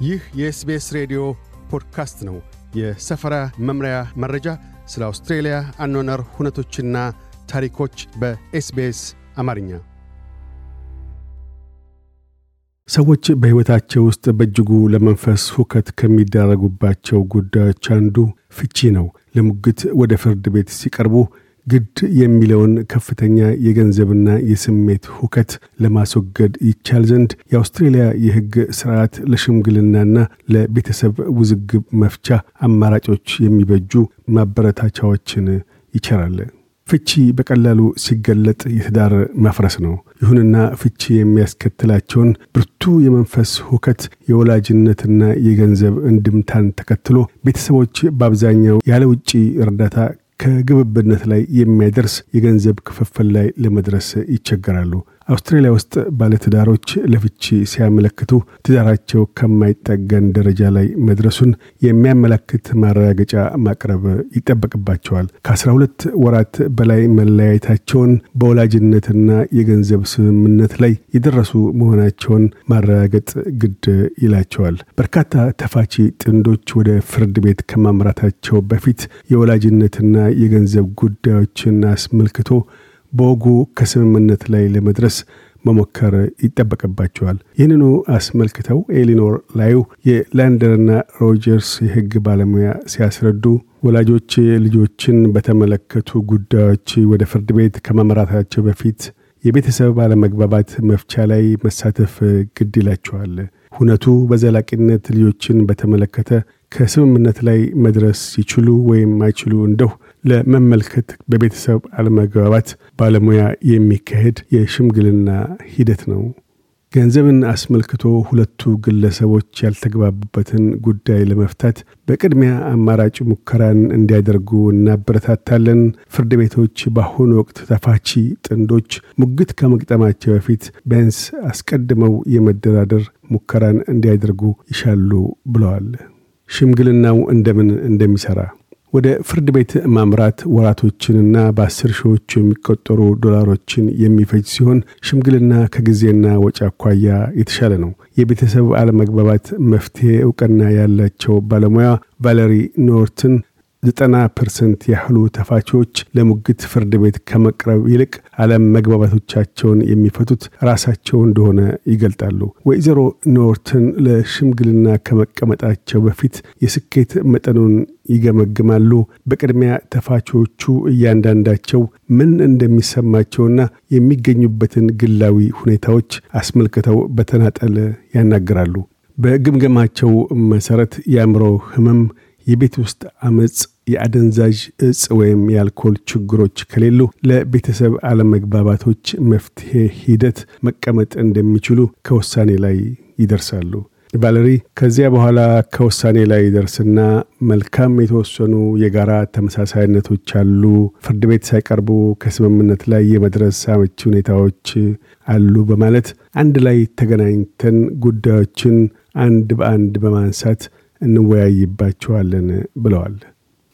ይህ የ SBS ሬዲዮ ፖድካስት ነው። የሰፈራ መምሪያ መረጃ፣ ስለ አውስትሬልያ አኗኗር ሁነቶችና ታሪኮች በ SBS አማርኛ። ሰዎች በሕይወታቸው ውስጥ በእጅጉ ለመንፈስ ሁከት ከሚዳረጉባቸው ጉዳዮች አንዱ ፍቺ ነው። ለሙግት ወደ ፍርድ ቤት ሲቀርቡ ግድ የሚለውን ከፍተኛ የገንዘብና የስሜት ሁከት ለማስወገድ ይቻል ዘንድ የአውስትሬልያ የሕግ ስርዓት ለሽምግልናና ለቤተሰብ ውዝግብ መፍቻ አማራጮች የሚበጁ ማበረታቻዎችን ይቸራል። ፍቺ በቀላሉ ሲገለጥ የትዳር መፍረስ ነው። ይሁንና ፍቺ የሚያስከትላቸውን ብርቱ የመንፈስ ሁከት፣ የወላጅነትና የገንዘብ እንድምታን ተከትሎ ቤተሰቦች በአብዛኛው ያለ ውጪ እርዳታ ከግብብነት ላይ የሚያደርስ የገንዘብ ክፍፍል ላይ ለመድረስ ይቸገራሉ። አውስትራሊያ ውስጥ ባለትዳሮች ለፍቺ ሲያመለክቱ ትዳራቸው ከማይጠገን ደረጃ ላይ መድረሱን የሚያመለክት ማረጋገጫ ማቅረብ ይጠበቅባቸዋል። ከአስራ ሁለት ወራት በላይ መለያየታቸውን በወላጅነትና የገንዘብ ስምምነት ላይ የደረሱ መሆናቸውን ማረጋገጥ ግድ ይላቸዋል። በርካታ ተፋቺ ጥንዶች ወደ ፍርድ ቤት ከማምራታቸው በፊት የወላጅነትና የገንዘብ ጉዳዮችን አስመልክቶ በወጉ ከስምምነት ላይ ለመድረስ መሞከር ይጠበቅባቸዋል። ይህንኑ አስመልክተው ኤሊኖር ላዩ የላንደርና ሮጀርስ የሕግ ባለሙያ ሲያስረዱ ወላጆች ልጆችን በተመለከቱ ጉዳዮች ወደ ፍርድ ቤት ከማምራታቸው በፊት የቤተሰብ አለመግባባት መፍቻ ላይ መሳተፍ ግድ ይላቸዋል። ሁነቱ በዘላቂነት ልጆችን በተመለከተ ከስምምነት ላይ መድረስ ይችሉ ወይም አይችሉ እንደሁ ለመመልከት በቤተሰብ አለመግባባት ባለሙያ የሚካሄድ የሽምግልና ሂደት ነው። ገንዘብን አስመልክቶ ሁለቱ ግለሰቦች ያልተግባቡበትን ጉዳይ ለመፍታት በቅድሚያ አማራጭ ሙከራን እንዲያደርጉ እናበረታታለን። ፍርድ ቤቶች በአሁኑ ወቅት ተፋቺ ጥንዶች ሙግት ከመግጠማቸው በፊት ቢያንስ አስቀድመው የመደራደር ሙከራን እንዲያደርጉ ይሻሉ ብለዋል። ሽምግልናው እንደምን እንደሚሠራ ወደ ፍርድ ቤት ማምራት ወራቶችንና በአስር ሺዎች የሚቆጠሩ ዶላሮችን የሚፈጅ ሲሆን ሽምግልና ከጊዜና ወጪ አኳያ የተሻለ ነው። የቤተሰብ አለመግባባት መፍትሄ እውቅና ያላቸው ባለሙያ ቫለሪ ኖርትን ዘጠና percent ያህሉ ተፋቺዎች ለሙግት ፍርድ ቤት ከመቅረብ ይልቅ አለም መግባባቶቻቸውን የሚፈቱት ራሳቸው እንደሆነ ይገልጣሉ። ወይዘሮ ኖርትን ለሽምግልና ከመቀመጣቸው በፊት የስኬት መጠኑን ይገመግማሉ። በቅድሚያ ተፋቾቹ እያንዳንዳቸው ምን እንደሚሰማቸውና የሚገኙበትን ግላዊ ሁኔታዎች አስመልክተው በተናጠል ያናግራሉ። በግምገማቸው መሰረት የአእምሮ ህመም የቤት ውስጥ አመፅ፣ የአደንዛዥ እጽ ወይም የአልኮል ችግሮች ከሌሉ ለቤተሰብ አለመግባባቶች መፍትሄ ሂደት መቀመጥ እንደሚችሉ ከውሳኔ ላይ ይደርሳሉ። ቫለሪ ከዚያ በኋላ ከውሳኔ ላይ ይደርስና መልካም የተወሰኑ የጋራ ተመሳሳይነቶች አሉ፣ ፍርድ ቤት ሳይቀርቡ ከስምምነት ላይ የመድረስ አመቺ ሁኔታዎች አሉ በማለት አንድ ላይ ተገናኝተን ጉዳዮችን አንድ በአንድ በማንሳት እንወያይባቸዋለን ብለዋል።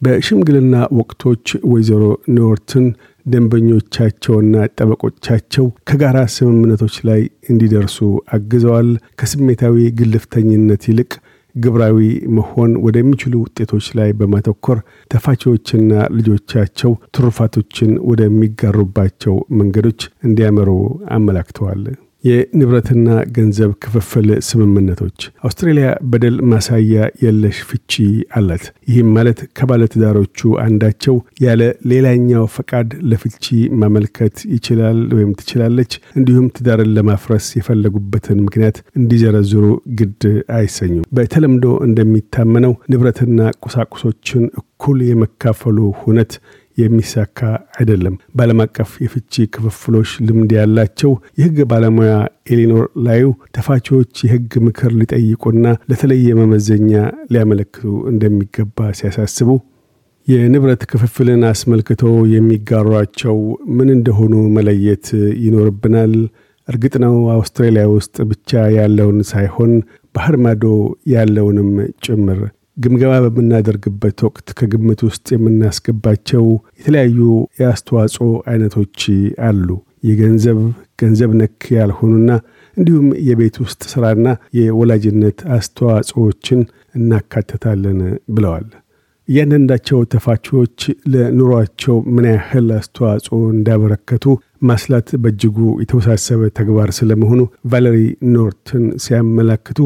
በሽምግልና ወቅቶች ወይዘሮ ኒውርትን ደንበኞቻቸውና ጠበቆቻቸው ከጋራ ስምምነቶች ላይ እንዲደርሱ አግዘዋል። ከስሜታዊ ግልፍተኝነት ይልቅ ግብራዊ መሆን ወደሚችሉ ውጤቶች ላይ በማተኮር ተፋቺዎችና ልጆቻቸው ትሩፋቶችን ወደሚጋሩባቸው መንገዶች እንዲያመሩ አመላክተዋል። የንብረትና ገንዘብ ክፍፍል ስምምነቶች አውስትራሊያ በደል ማሳያ የለሽ ፍቺ አላት። ይህም ማለት ከባለትዳሮቹ አንዳቸው ያለ ሌላኛው ፈቃድ ለፍቺ ማመልከት ይችላል ወይም ትችላለች። እንዲሁም ትዳርን ለማፍረስ የፈለጉበትን ምክንያት እንዲዘረዝሩ ግድ አይሰኙም። በተለምዶ እንደሚታመነው ንብረትና ቁሳቁሶችን እኩል የመካፈሉ ሁነት የሚሳካ አይደለም። በዓለም አቀፍ የፍቺ ክፍፍሎች ልምድ ያላቸው የሕግ ባለሙያ ኤሊኖር ላዩ ተፋቺዎች የሕግ ምክር ሊጠይቁና ለተለየ መመዘኛ ሊያመለክቱ እንደሚገባ ሲያሳስቡ የንብረት ክፍፍልን አስመልክቶ የሚጋሯቸው ምን እንደሆኑ መለየት ይኖርብናል። እርግጥ ነው አውስትራሊያ ውስጥ ብቻ ያለውን ሳይሆን ባህር ማዶ ያለውንም ጭምር ግምገማ በምናደርግበት ወቅት ከግምት ውስጥ የምናስገባቸው የተለያዩ የአስተዋጽኦ አይነቶች አሉ። የገንዘብ ገንዘብ ነክ ያልሆኑና እንዲሁም የቤት ውስጥ ሥራና የወላጅነት አስተዋጽኦችን እናካትታለን ብለዋል። እያንዳንዳቸው ተፋቾች ለኑሯቸው ምን ያህል አስተዋጽኦ እንዳበረከቱ ማስላት በእጅጉ የተወሳሰበ ተግባር ስለመሆኑ ቫለሪ ኖርትን ሲያመላክቱ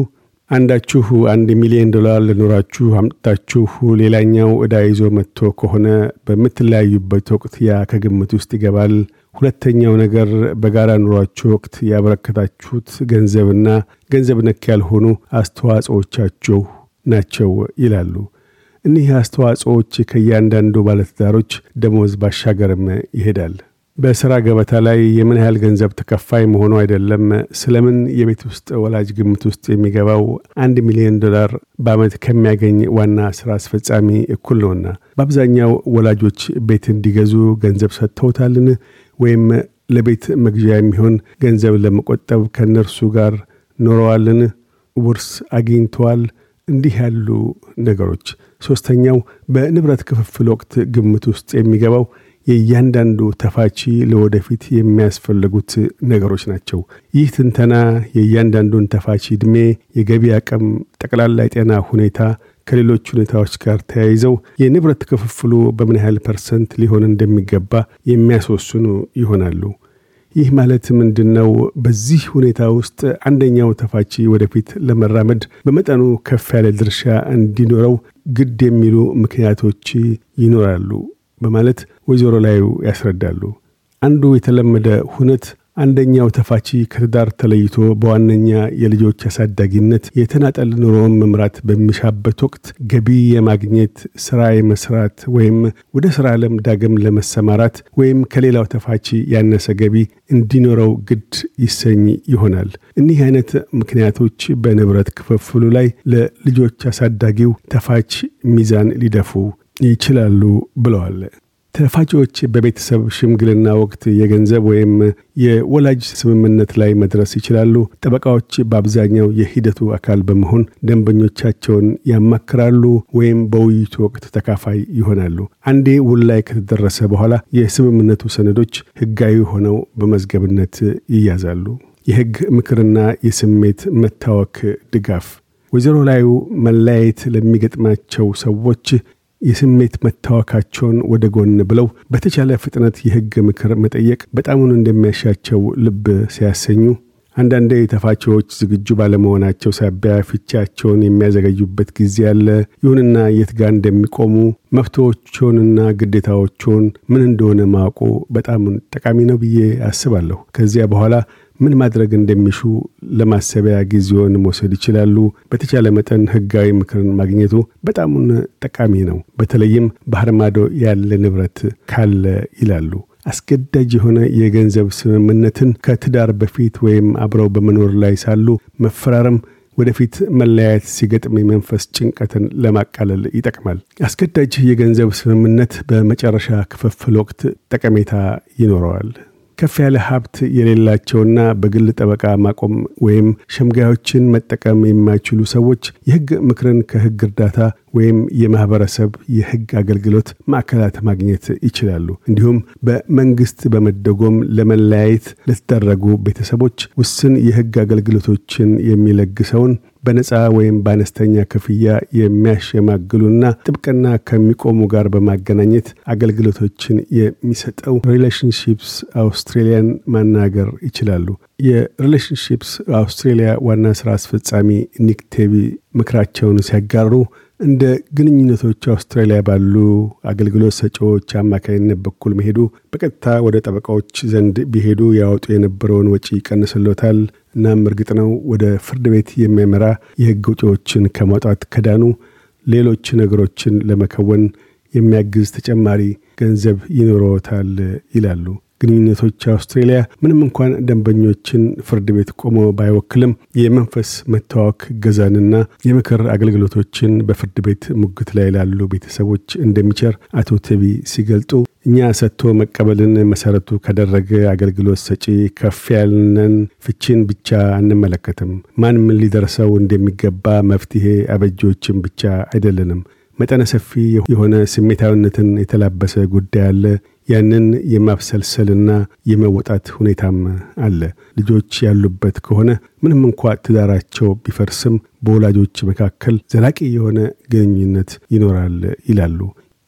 አንዳችሁ አንድ ሚሊዮን ዶላር ለኑራችሁ አምጥታችሁ ሌላኛው ዕዳ ይዞ መጥቶ ከሆነ በምትለያዩበት ወቅት ያ ከግምት ውስጥ ይገባል። ሁለተኛው ነገር በጋራ ኑሯችሁ ወቅት ያበረከታችሁት ገንዘብና ገንዘብ ነክ ያልሆኑ አስተዋጽኦቻችሁ ናቸው ይላሉ። እኒህ አስተዋጽኦዎች ከእያንዳንዱ ባለትዳሮች ደሞዝ ባሻገርም ይሄዳል። በሥራ ገበታ ላይ የምን ያህል ገንዘብ ተከፋይ መሆኑ አይደለም፣ ስለምን የቤት ውስጥ ወላጅ ግምት ውስጥ የሚገባው አንድ ሚሊዮን ዶላር በዓመት ከሚያገኝ ዋና ሥራ አስፈጻሚ እኩል ነውና። በአብዛኛው ወላጆች ቤት እንዲገዙ ገንዘብ ሰጥተውታልን? ወይም ለቤት መግዣ የሚሆን ገንዘብ ለመቆጠብ ከእነርሱ ጋር ኖረዋልን? ውርስ አግኝተዋል? እንዲህ ያሉ ነገሮች። ሦስተኛው በንብረት ክፍፍል ወቅት ግምት ውስጥ የሚገባው የእያንዳንዱ ተፋቺ ለወደፊት የሚያስፈልጉት ነገሮች ናቸው። ይህ ትንተና የእያንዳንዱን ተፋቺ ዕድሜ፣ የገቢ አቅም፣ ጠቅላላ የጤና ሁኔታ ከሌሎች ሁኔታዎች ጋር ተያይዘው የንብረት ክፍፍሉ በምን ያህል percent ሊሆን እንደሚገባ የሚያስወስኑ ይሆናሉ። ይህ ማለት ምንድን ነው? በዚህ ሁኔታ ውስጥ አንደኛው ተፋቺ ወደፊት ለመራመድ በመጠኑ ከፍ ያለ ድርሻ እንዲኖረው ግድ የሚሉ ምክንያቶች ይኖራሉ በማለት ወይዘሮ ላዩ ያስረዳሉ። አንዱ የተለመደ ሁነት አንደኛው ተፋቺ ከትዳር ተለይቶ በዋነኛ የልጆች አሳዳጊነት የተናጠል ኑሮውን መምራት በሚሻበት ወቅት ገቢ የማግኘት ሥራ የመስራት ወይም ወደ ሥራ ዓለም ዳግም ለመሰማራት ወይም ከሌላው ተፋቺ ያነሰ ገቢ እንዲኖረው ግድ ይሰኝ ይሆናል። እኒህ አይነት ምክንያቶች በንብረት ክፍፍሉ ላይ ለልጆች አሳዳጊው ተፋች ሚዛን ሊደፉ ይችላሉ ብለዋል። ተፋጪዎች በቤተሰብ ሽምግልና ወቅት የገንዘብ ወይም የወላጅ ስምምነት ላይ መድረስ ይችላሉ። ጠበቃዎች በአብዛኛው የሂደቱ አካል በመሆን ደንበኞቻቸውን ያማክራሉ ወይም በውይይቱ ወቅት ተካፋይ ይሆናሉ። አንዴ ውል ላይ ከተደረሰ በኋላ የስምምነቱ ሰነዶች ሕጋዊ ሆነው በመዝገብነት ይያዛሉ። የሕግ ምክርና የስሜት መታወክ ድጋፍ ወይዘሮ ላዩ መለያየት ለሚገጥማቸው ሰዎች የስሜት መታወካቸውን ወደ ጎን ብለው በተቻለ ፍጥነት የሕግ ምክር መጠየቅ በጣሙን እንደሚያሻቸው ልብ ሲያሰኙ አንዳንዴ ተፋቺዎች ዝግጁ ባለመሆናቸው ሳቢያ ፍቻቸውን የሚያዘገዩበት ጊዜ አለ። ይሁንና የት ጋር እንደሚቆሙ መብቶችንና ግዴታዎችን ምን እንደሆነ ማወቁ በጣም ጠቃሚ ነው ብዬ አስባለሁ። ከዚያ በኋላ ምን ማድረግ እንደሚሹ ለማሰቢያ ጊዜውን መውሰድ ይችላሉ። በተቻለ መጠን ህጋዊ ምክርን ማግኘቱ በጣሙን ጠቃሚ ነው። በተለይም ባህር ማዶ ያለ ንብረት ካለ ይላሉ። አስገዳጅ የሆነ የገንዘብ ስምምነትን ከትዳር በፊት ወይም አብረው በመኖር ላይ ሳሉ መፈራረም ወደፊት መለያየት ሲገጥም የመንፈስ ጭንቀትን ለማቃለል ይጠቅማል። አስገዳጅ የገንዘብ ስምምነት በመጨረሻ ክፍፍል ወቅት ጠቀሜታ ይኖረዋል። ከፍ ያለ ሀብት የሌላቸውና በግል ጠበቃ ማቆም ወይም ሸምጋዮችን መጠቀም የማይችሉ ሰዎች የህግ ምክርን ከህግ እርዳታ ወይም የማህበረሰብ የህግ አገልግሎት ማዕከላት ማግኘት ይችላሉ። እንዲሁም በመንግስት በመደጎም ለመለያየት ለተደረጉ ቤተሰቦች ውስን የህግ አገልግሎቶችን የሚለግሰውን በነፃ ወይም በአነስተኛ ክፍያ የሚያሸማግሉና ጥብቅና ከሚቆሙ ጋር በማገናኘት አገልግሎቶችን የሚሰጠው Relationships Australia ን ማናገር ይችላሉ። የ Relationships Australia ዋና ስራ አስፈጻሚ ኒክ ምክራቸውን ሲያጋሩ እንደ ግንኙነቶች አውስትራሊያ ባሉ አገልግሎት ሰጪዎች አማካኝነት በኩል መሄዱ በቀጥታ ወደ ጠበቃዎች ዘንድ ቢሄዱ ያወጡ የነበረውን ወጪ ይቀንስሎታል። እናም እርግጥ ነው ወደ ፍርድ ቤት የሚያመራ የህግ ውጪዎችን ከማውጣት ከዳኑ ሌሎች ነገሮችን ለመከወን የሚያግዝ ተጨማሪ ገንዘብ ይኖረዎታል ይላሉ። ግንኙነቶች አውስትሬሊያ ምንም እንኳን ደንበኞችን ፍርድ ቤት ቆሞ ባይወክልም የመንፈስ መታወክ ገዛንና የምክር አገልግሎቶችን በፍርድ ቤት ሙግት ላይ ላሉ ቤተሰቦች እንደሚቸር አቶ ቴቢ ሲገልጡ እኛ ሰጥቶ መቀበልን መሰረቱ ካደረገ አገልግሎት ሰጪ ከፍ ያልነን ፍቺን ብቻ አንመለከትም። ማን ምን ሊደርሰው እንደሚገባ መፍትሄ አበጆችን ብቻ አይደለንም። መጠነ ሰፊ የሆነ ስሜታዊነትን የተላበሰ ጉዳይ አለ። ያንን የማብሰልሰልና የመወጣት ሁኔታም አለ። ልጆች ያሉበት ከሆነ ምንም እንኳ ትዳራቸው ቢፈርስም በወላጆች መካከል ዘላቂ የሆነ ግንኙነት ይኖራል ይላሉ።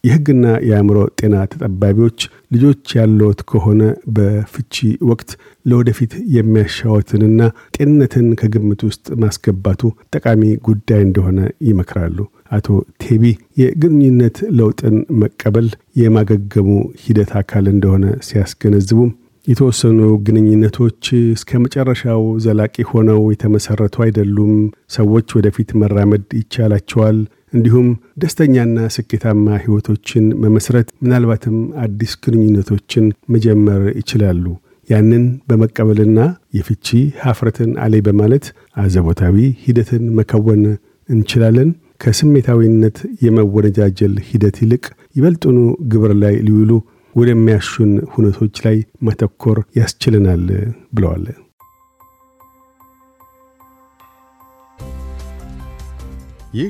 የሕግና የአእምሮ ጤና ተጠባቢዎች ልጆች ያለዎት ከሆነ በፍቺ ወቅት ለወደፊት የሚያሻወትንና ጤንነትን ከግምት ውስጥ ማስገባቱ ጠቃሚ ጉዳይ እንደሆነ ይመክራሉ። አቶ ቴቢ የግንኙነት ለውጥን መቀበል የማገገሙ ሂደት አካል እንደሆነ ሲያስገነዝቡም የተወሰኑ ግንኙነቶች እስከ መጨረሻው ዘላቂ ሆነው የተመሰረቱ አይደሉም። ሰዎች ወደፊት መራመድ ይቻላቸዋል። እንዲሁም ደስተኛና ስኬታማ ህይወቶችን መመስረት ምናልባትም አዲስ ግንኙነቶችን መጀመር ይችላሉ። ያንን በመቀበልና የፍቺ ሀፍረትን አሌ በማለት አዘቦታዊ ሂደትን መከወን እንችላለን። ከስሜታዊነት የመወነጃጀል ሂደት ይልቅ ይበልጡኑ ግብር ላይ ሊውሉ ወደሚያሹን ሁነቶች ላይ ማተኮር ያስችለናል ብለዋል። ይህ